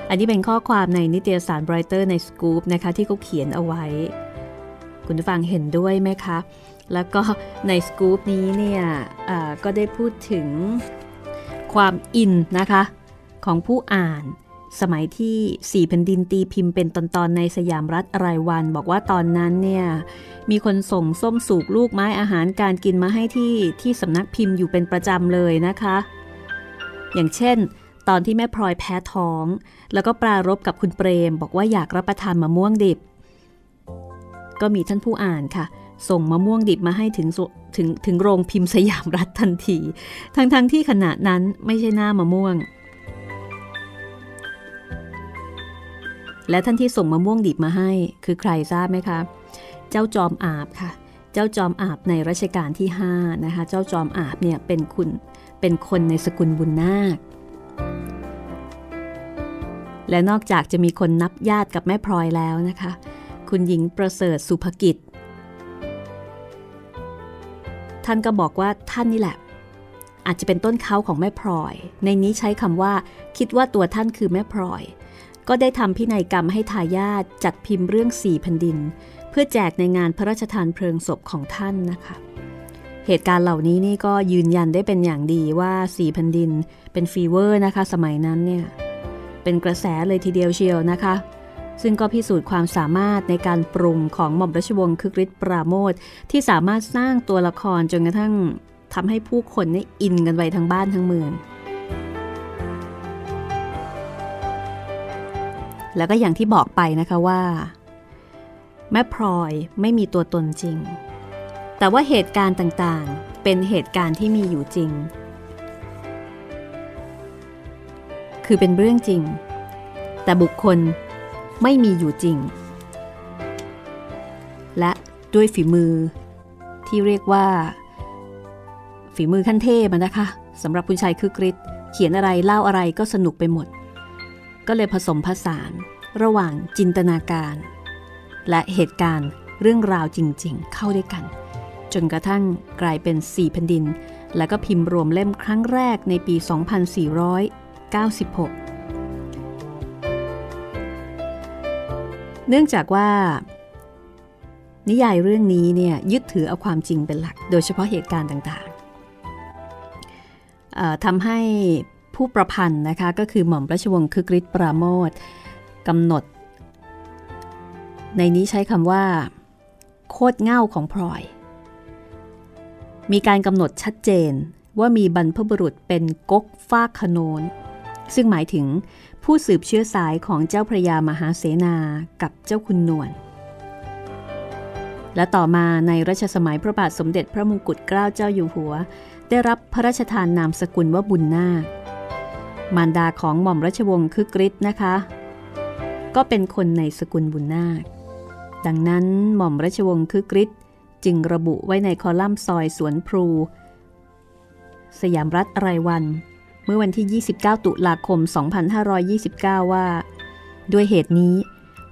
อันนี้เป็นข้อความในนิตยสารไบรเตอร์ในสกู๊ปนะคะที่เขาเขียนเอาไว้ คุณฟังเห็นด้วยไหมคะ แล้วก็ในสกู๊ปนี้เนี่ยก็ได้พูดถึงความอินนะคะ ของผู้อ่านสมัยที่สี่แผ่นดินตีพิมพ์เป็นตอนๆในสยามรัฐรายวัน บอกว่าตอนนั้นเนี่ยมีคนส่งส้มสูกลูกไม้อาหารการกินมาให้ที่ที่สำนักพิมพ์อยู่เป็นประจำเลยนะคะ อย่างเช่น ตอนที่แม่พลอยแพ้ท้อง แล้วก็ปรารบกับคุณเปรม บอกว่าอยากรับประทานมะม่วงดิบ ก็มีท่านผู้อ่านค่ะ ส่งมะม่วงดิบมาให้ถึงถึงถึงโรงพิมพ์สยามรัฐทันที ทั้งๆทที่ขณะนั้นไม่ใช่หน้ามะม่วง และท่านที่ส่งมะม่วงดิบมาให้คือใครทราบไหมคะ เจ้าจอมอาบค่ะ เจ้าจอมอาบในรัชกาลที่5นะคะ เจ้าจอมอาบเนี่ยเป็นคุณเป็นคนในสกุลบุญนาค และนอกจากจะมีคนนับญาติกับแม่พลอยแล้วนะคะ คุณหญิงประเสริฐสุภกิจ ท่านก็บอกว่าท่านนี่แหละ อาจจะเป็นต้นเขาของแม่พลอย ในนี้ใช้คำว่า คิดว่าตัวท่านคือแม่พลอย ก็ได้ทำพินัยกรรมให้ทายาทจัดพิมพ์เรื่องสี่แผ่นดิน เพื่อแจกในงานพระราชทานเพลิงศพของท่านนะคะเหตุการณ์เหล่านี้นี่ก็ยืนยันได้เป็นอย่างดีว่าสี่แผ่นดินเป็นฟีเวอร์นะคะ สมัยนั้นเนี่ยเป็นกระแสเลยทีเดียวเชียวนะคะ ซึ่งก็พิสูจน์ความสามารถในการปรุงของหม่อมราชวงศ์คึกฤทธิ์ปราโมทที่สามารถสร้างตัวละครจนกระทั่งทำให้ผู้คนนี่อินกันไปทั้งบ้านทั้งเมือง แล้วก็อย่างที่บอกไปนะคะว่า แม่พลอยไม่มีตัวตนจริง แต่ว่าเหตุการณ์ต่างๆ เป็นเหตุการณ์ที่มีอยู่จริง คือเป็นเรื่องจริง แต่บุคคล ไม่มีอยู่จริง และด้วยฝีมือที่เรียกว่า ฝีมือขั้นเทพนะคะสำหรับคุณชายคือกริชเขียนอะไรเล่าอะไรก็สนุกไปหมด ก็เลยผสมผสานระหว่างจินตนาการ และเหตุการณ์เรื่องราวจริง ๆ เข้าด้วยกัน จนกระทั่งกลายเป็น4แผ่นดิน และก็พิมพ์รวมเล่มครั้งแรกในปี 2496 เนื่องจากว่า นิยายเรื่องนี้เนี่ยยึดถือเอาความจริงเป็นหลัก โดยเฉพาะเหตุการณ์ต่างๆทำให้ผู้ประพันธ์นะคะก็คือหม่อมราชวงศ์คึกฤทธิ์ปราโมทกำหนด ในนี้ใช้คำว่า โคตรเง่าของพลอย มีการกำหนดชัดเจนว่ามีบรรพบุรุษเป็นก๊กฟากขนนซึ่งหมายถึง ผู้สืบเชื้อสายของเจ้าพระยามหาเสนากับเจ้าคุณนวล และต่อมาในรัชสมัยพระบาทสมเด็จพระมงกุฎเกล้าเจ้าอยู่หัว ได้รับพระราชทานนามสกุลว่าบุญนาค มารดาของหม่อมราชวงศ์คึกฤทธิ์นะคะ ก็เป็นคนในสกุลบุญนาค ดังนั้นหม่อมราชวงศ์คึกฤทธิ์จึงระบุไว้ในคอลัมน์ซอยสวนพลู สยามรัฐรายวัน เมื่อวันที่ 29 ตุลาคม 2529 ว่า ด้วยเหตุนี้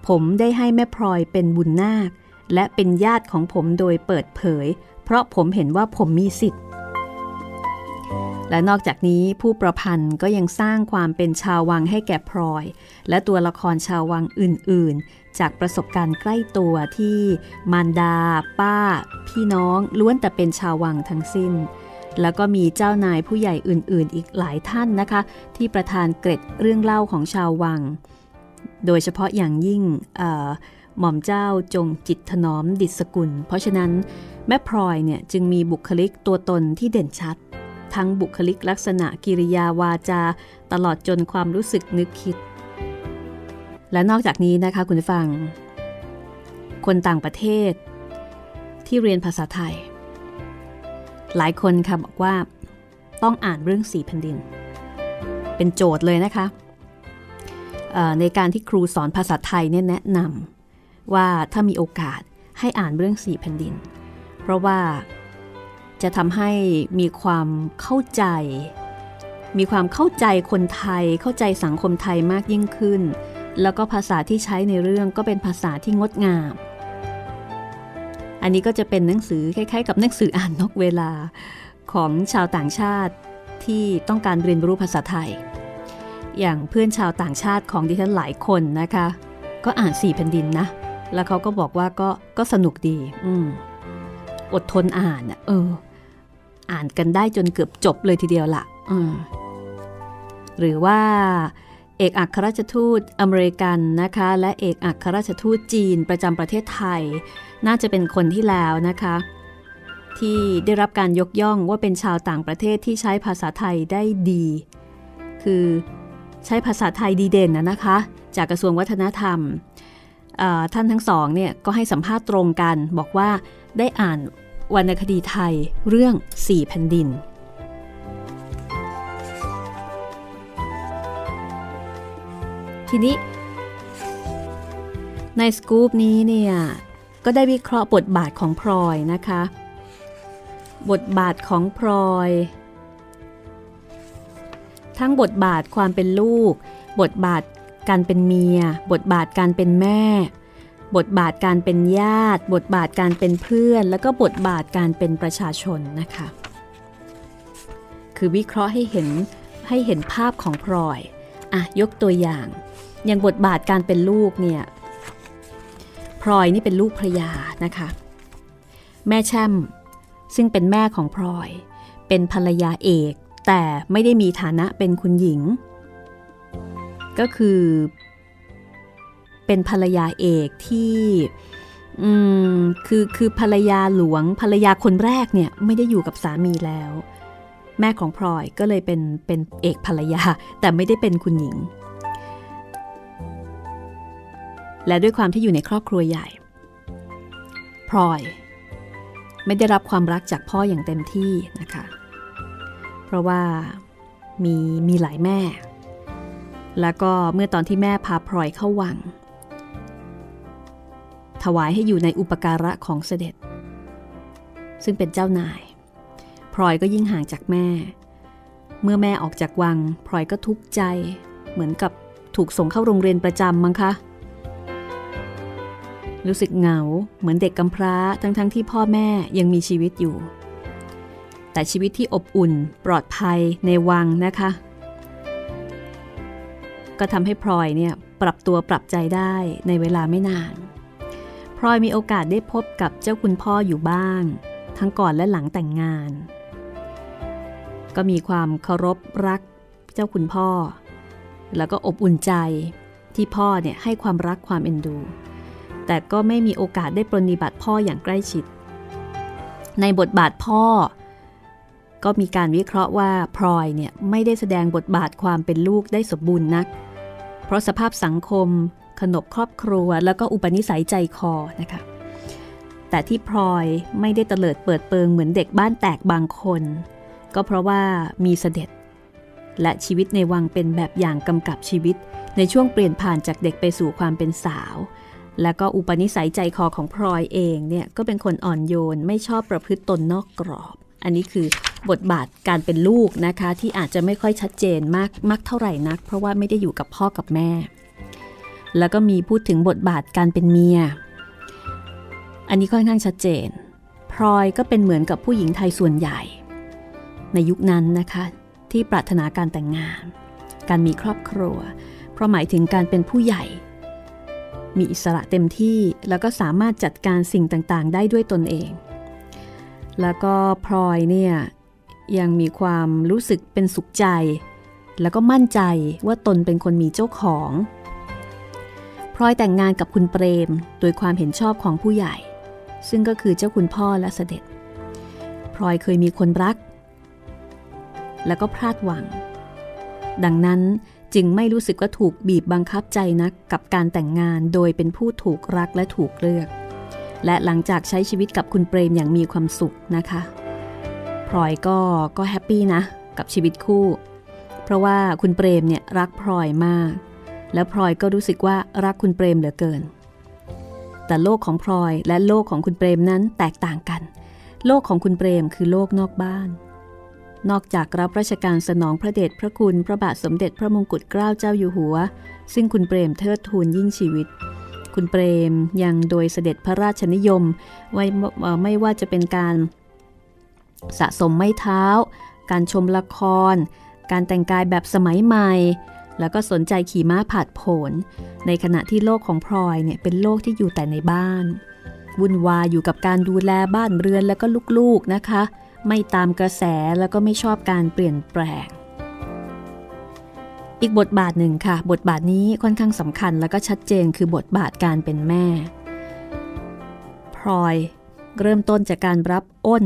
ผมได้ให้แม่พลอยเป็นบุญนาค และเป็นญาติของผมโดยเปิดเผย เพราะผมเห็นว่าผมมีสิทธิ์ และนอกจากนี้ผู้ประพันธ์ก็ยังสร้างความเป็นชาววังให้แก่พลอย และตัวละครชาววังอื่น ๆ จากประสบการณ์ใกล้ตัวที่มารดา ป้า พี่น้องล้วนแต่เป็นชาววังทั้งสิ้น แล้วก็มีเจ้านายผู้ใหญ่อื่นๆ อีกหลายท่านนะคะ ที่ประทานเกร็ดเรื่องเล่าของชาววัง โดยเฉพาะอย่างยิ่งหม่อมเจ้าจงจิตถนอมดิษกุล เพราะฉะนั้นแม่พลอยเนี่ยจึงมีบุคลิกตัวตนที่เด่นชัด ทั้งบุคลิกลักษณะกิริยาวาจา ตลอดจนความรู้สึกนึกคิด และนอกจากนี้นะคะคุณฟัง คนต่างประเทศ ที่เรียนภาษาไทย หลายคนค่ะบอกว่าต้องอ่านเรื่องสีแผ่นดิน เป็นโจทย์เลยนะคะ ในการที่ครูสอนภาษาไทยเนี่ยแนะนำว่าถ้ามีโอกาสให้อ่านเรื่องสีแผ่นดิน เพราะว่าจะทำให้มีความเข้าใจ มีความเข้าใจคนไทย เข้าใจสังคมไทยมากยิ่งขึ้น แล้วก็ภาษาที่ใช้ในเรื่องก็เป็นภาษาที่งดงาม อันนี้ก็จะเป็นหนังสือคล้ายๆ กับหนังสืออ่านนอกเวลาของชาวต่างชาติที่ต้องการเรียนรู้ภาษาไทย อย่างเพื่อนชาวต่างชาติของดิฉันหลายคนนะคะ ก็อ่านสี่แผ่นดินนะ แล้วเขาก็บอกว่าก็ก็สนุกดี อืมอดทนอ่านเออ อ่านกันได้จนเกือบจบเลยทีเดียวละ่ะหรือว่า อกอัครราชทูตอเมริกันนะคะ และเอกอัครราชทูตจีนประจำประเทศไทย น่าจะเป็นคนที่แล้วนะคะ ที่ได้รับการยกย่องว่าเป็นชาวต่างประเทศที่ใช้ภาษาไทยได้ดี คือใช้ภาษาไทยดีเด่นนะนะคะ จากกระทรวงวัฒนธรรม ท่านทั้งสองเนี่ยก็ให้สัมภาษณ์ตรงกัน บอกว่าได้อ่านวรรณคดีไทยเรื่องสี่แผ่นดิน ทีนี้ ในสกู๊ปนี้เนี่ย ก็ได้วิเคราะห์บทบาทของพลอยนะคะ บทบาทของพลอย ทั้งบทบาทความเป็นลูก บทบาทการเป็นเมีย บทบาทการเป็นแม่ บทบาทการเป็นญาติ บทบาทการเป็นเพื่อน แล้วก็บทบาทการเป็นประชาชนนะคะ คือวิเคราะห์ให้เห็นให้เห็นภาพของพลอย อะยกตัวอย่าง อย่างบทบาทการเป็นลูกเนี่ยพลอยนี่เป็นลูกภรยานะคะ แม่แช่มซึ่งเป็นแม่ของพลอย เป็นภรรยาเอก แต่ไม่ได้มีฐานะเป็นคุณหญิง ก็คือ เป็นภรรยาเอกที่อืมคือคือภรรยาหลวงภรรยาคนแรกเนี่ยไม่ได้อยู่กับสามีแล้ว แม่ของพลอยก็เลยเป็นเป็นเอกภรรยา แต่ไม่ได้เป็นคุณหญิง และด้วยความที่อยู่ในครอบครัวใหญ่พลอยไม่ได้รับความรักจากพ่ออย่างเต็มที่นะคะ เพราะว่ามีมีหลายแม่ แล้วก็เมื่อตอนที่แม่พาพลอยเข้าวัง ถวายให้อยู่ในอุปการะของเสด็จ ซึ่งเป็นเจ้านาย พลอยก็ยิ่งห่างจากแม่ เมื่อแม่ออกจากวังพลอยก็ทุกข์ใจ เหมือนกับถูกส่งเข้าโรงเรียนประจำมั้งคะ รู้สึกเหงาเหมือนเด็กกำพร้าทั้งๆทที่พ่อแม่ยังมีชีวิตอยู่ แต่ชีวิตที่อบอุ่นปลอดภัยในวังนะคะ ก็ทำให้พลอยเนี่ยปรับตัวปรับใจได้ในเวลาไม่นานพลอยมีโอกาสได้พบกับเจ้าคุณพ่ออยู่บ้าง ทั้งก่อนและหลังแต่งงาน ก็มีความเคารพรักเจ้าคุณพ่อ แล้วก็อบอุ่นใจที่พ่อเนี่ยให้ความรักความเอ็นดู แต่ก็ไม่มีโอกาสได้ปรนิบัติพ่ออย่างใกล้ชิด ในบทบาทพ่อ ก็มีการวิเคราะห์ว่าพลอยเนี่ยไม่ได้แสดงบทบาทความเป็นลูกได้สมบูรณ์นัก เพราะสภาพสังคม ขนบครอบครัว แล้วก็อุปนิสัยใจคอนะคะแต่ที่พลอยไม่ได้เตลิดเปิดเปิงเหมือนเด็กบ้านแตกบางคน ก็เพราะว่ามีเสด็จ และชีวิตในวังเป็นแบบอย่างกำกับชีวิตในช่วงเปลี่ยนผ่านจากเด็กไปสู่ความเป็นสาว และก็อุปนิสัยใจคอของพลอยเองเนี่ยก็เป็นคนอ่อนโยนไม่ชอบประพฤติตนนอกกรอบ อันนี้คือบทบาทการเป็นลูกนะคะที่อาจจะไม่ค่อยชัดเจนมากมากเท่าไหร่นัก เพราะว่าไม่ได้อยู่กับพ่อกับแม่ แล้วก็มีพูดถึงบทบาทการเป็นเมีย อันนี้ค่อนข้างชัดเจน พลอยก็เป็นเหมือนกับผู้หญิงไทยส่วนใหญ่ ในยุคนั้นนะคะ ที่ปรารถนาการแต่งงาน การมีครอบครัว เพราะหมายถึงการเป็นผู้ใหญ่ มีอิสระเต็มที่แล้วก็สามารถจัดการสิ่งต่างๆ ได้ด้วยตนเอง แล้วก็พลอยเนี่ยยังมีความรู้สึกเป็นสุขใจ แล้วก็มั่นใจว่าตนเป็นคนมีเจ้าของพลอยแต่งงานกับคุณเปรม โดยความเห็นชอบของผู้ใหญ่ ซึ่งก็คือเจ้าคุณพ่อและเสด็จพลอยเคยมีคนรัก แล้วก็พลาดหวัง ดังนั้นจึงไม่รู้สึกว่าถูกบีบบังคับใจนักกับการแต่งงานโดยเป็นผู้ถูกรักและถูกเลือก และหลังจากใช้ชีวิตกับคุณเปรมอย่างมีความสุขนะคะพลอยก็ก็แฮปปี้นะกับชีวิตคู่ เพราะว่าคุณเปรมเนี่ยรักพลอยมาก แล้วพลอยก็รู้สึกว่ารักคุณเปรมเหลือเกิน แต่โลกของพลอยและโลกของคุณเปรมนั้นแตกต่างกัน โลกของคุณเปรมคือโลกนอกบ้าน นอกจากรับราชการสนองพระเดชพระคุณพระบาทสมเด็จพระมงกุฎเกล้าเจ้าอยู่หัว ซึ่งคุณเปรมเทิดทูนยิ่งชีวิต คุณเปรมยังโดยเสด็จพระราชนิยมไว้ไม่ว่าจะเป็นการสะสมไม้เท้า การชมละคร การแต่งกายแบบสมัยใหม่ แล้วก็สนใจขี่ม้าผาดโผน ในขณะที่โลกของพลอยเนี่ยเป็นโลกที่อยู่แต่ในบ้าน วุ่นวายอยู่กับการดูแลบ้านเรือนแล้วก็ลูกๆนะคะ ไม่ตามกระแสแล้วก็ไม่ชอบการเปลี่ยนแปลง อีกบทบาทหนึ่งค่ะ บทบาทนี้ค่อนข้างสำคัญแล้วก็ชัดเจนคือบทบาทการเป็นแม่ พลอยเริ่มต้นจากการรับอ้น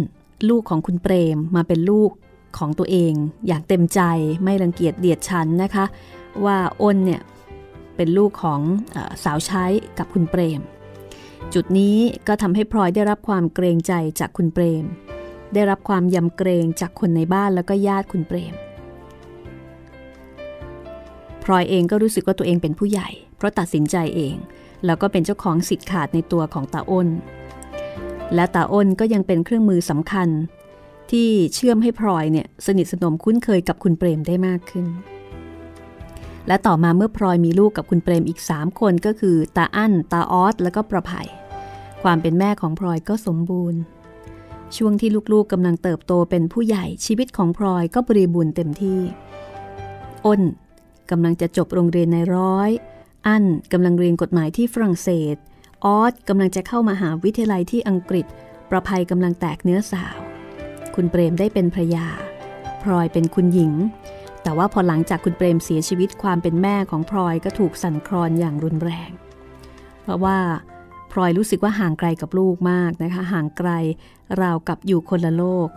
ลูกของคุณเปรมมาเป็นลูกของตัวเอง อย่างเต็มใจไม่รังเกียจเดียดฉันนะคะ ว่าอ้นเนี่ยเป็นลูกของอสาวใช้กับคุณเปรม จุดนี้ก็ทำให้พลอยได้รับความเกรงใจจากคุณเปรม ได้รับความยำเกรงจากคนในบ้านแล้วก็ญาติคุณเปรมพลอยเองก็รู้สึกว่าตัวเองเป็นผู้ใหญ่ เพราะตัดสินใจเอง แล้วก็เป็นเจ้าของสิทธิ์ขาดในตัวของตาอ้น และตาอ้นก็ยังเป็นเครื่องมือสำคัญ ที่เชื่อมให้พลอยเนี่ยสนิทสนมคุ้นเคยกับคุณเปรมได้มากขึ้น และต่อมาเมื่อพลอยมีลูกกับคุณเปรมอีก 3 คนก็คือตาอั้นตาออส และก็ประไผ่ความเป็นแม่ของพลอยก็สมบูรณ์ ช่วงที่ลูกๆกำลังเติบโตเป็นผู้ใหญ่ชีวิตของพลอยก็บริบูรณ์เต็มที่อ้นกำลังจะจบโรงเรียนในร้อย อั้นกำลังเรียนกฎหมายที่ฝรั่งเศส ออสกำลังจะเข้ามาหาวิทยาลัยที่อังกฤษ ประภัยกำลังแตกเนื้อสาว คุณเปรมได้เป็นภรยา พลอยเป็นคุณหญิง แต่ว่าพอหลังจากคุณเปรมเสียชีวิตความเป็นแม่ของพลอยก็ถูกสั่นคลอนอย่างรุนแรง เพราะว่า ลอยรู้สึกว่าห่างไกลกับลูกมากนะคะ ห่างไกลราวกับอยู่คนละโลก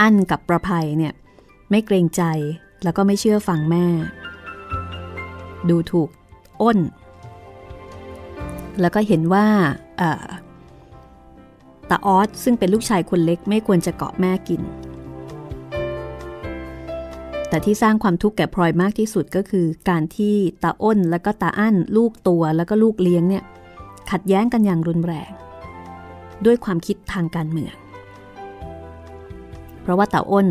อั้นกับประภัยเนี่ยไม่เกรงใจแล้วก็ไม่เชื่อฟังแม่ ดูถูกอ้น แล้วก็เห็นว่าตาออสซึ่งเป็นลูกชายคนเล็กไม่ควรจะเกาะแม่กิน แต่ที่สร้างความทุกข์แก่พลอยมากที่สุดก็คือ การที่ตาอ้นและก็ตาอั้น ลูกตัวแล้วก็ลูกเลี้ยงเนี่ยขัดแย้งกันอย่างรุนแรง ด้วยความคิดทางการเมือง เพราะว่าตาอ้น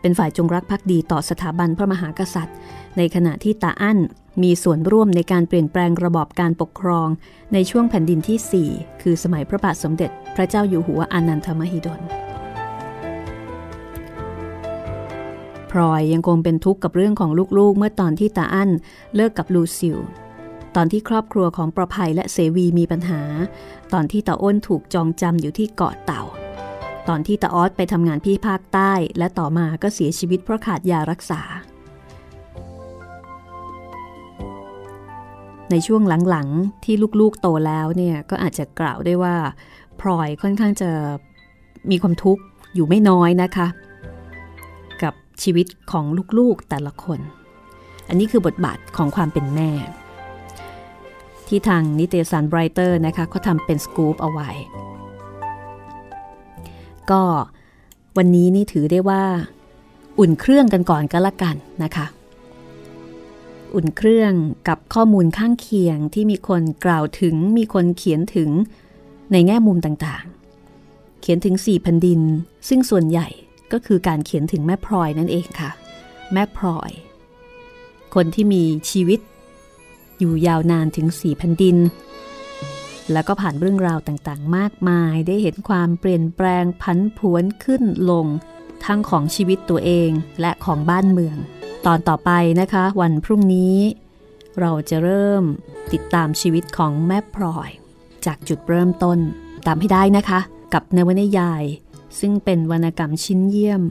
เป็นฝ่ายจงรักภักดีต่อสถาบันพระมหากษัตริย์ ในขณะที่ตาอั้นมีส่วนร่วมในการเปลี่ยนแปลงระบอบการปกครอง ในช่วงแผ่นดินที่ 4 คือสมัยพระบาทสมเด็จ พระเจ้าอยู่หัวอานันทมหิดล พลอยยังคงเป็นทุกข์กับเรื่องของลูกๆ เมื่อตอนที่ตาอั้นเลิกกับลูซิล ตอนที่ครอบครัวของประภัยและเสวีมีปัญหา ตอนที่ตาอ้นถูกจองจำอยู่ที่เกาะเต่า ตอนที่ตาออสไปทำงานที่ภาคใต้ และต่อมาก็เสียชีวิตเพราะขาดยารักษา ในช่วงหลังๆที่ลูกๆโตแล้วเนี่ยก็อาจจะกล่าวได้ว่าพลอยค่อนข้างจะมีความทุกข์อยู่ไม่น้อยนะคะ ชีวิตของลูกๆแต่ละคน อันนี้คือบทบาทของความเป็นแม่ ที่ทางนิตยสารไบรเตอร์นะคะเขาทำเป็นสกู๊ปเอาไว้ ก็วันนี้นี่ถือได้ว่า อุ่นเครื่องกันก่อนก็แล้วกันนะคะอุ่นเครื่องกับข้อมูลข้างเคียงที่มีคนกล่าวถึงมีคนเขียนถึงในแง่มุมต่างๆ เขียนถึงสี่แผ่นดิน ซึ่งส่วนใหญ่ ก็คือการเขียนถึงแม่พลอยนั่นเองค่ะ แม่พลอย คนที่มีชีวิต อยู่ยาวนานถึงสี่แผ่นดิน แล้วก็ผ่านเรื่องราวต่างๆ มากมายได้เห็นความเปลี่ยนแปลงพันผวนขึ้นลง ทั้งของชีวิตตัวเองและของบ้านเมือง ตอนต่อไปนะคะ วันพรุ่งนี้ เราจะเริ่มติดตามชีวิตของแม่พลอย จากจุดเริ่มต้นตามให้ได้นะคะ กับนวนิยาย ซึ่งเป็นวรรณกรรมชิ้นเยี่ยม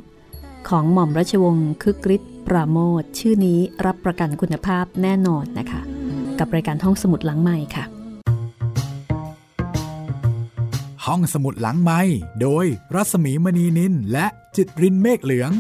ของหม่อมราชวงศ์คึกฤทธิ์ประโมท ชื่อนี้รับประกันคุณภาพแน่นอนนะคะ กับรายการห้องสมุดหลังใหม่ค่ะ ห้องสมุดหลังไม้โดยรัศมีมณีนินและจิตรินเมฆเหลือง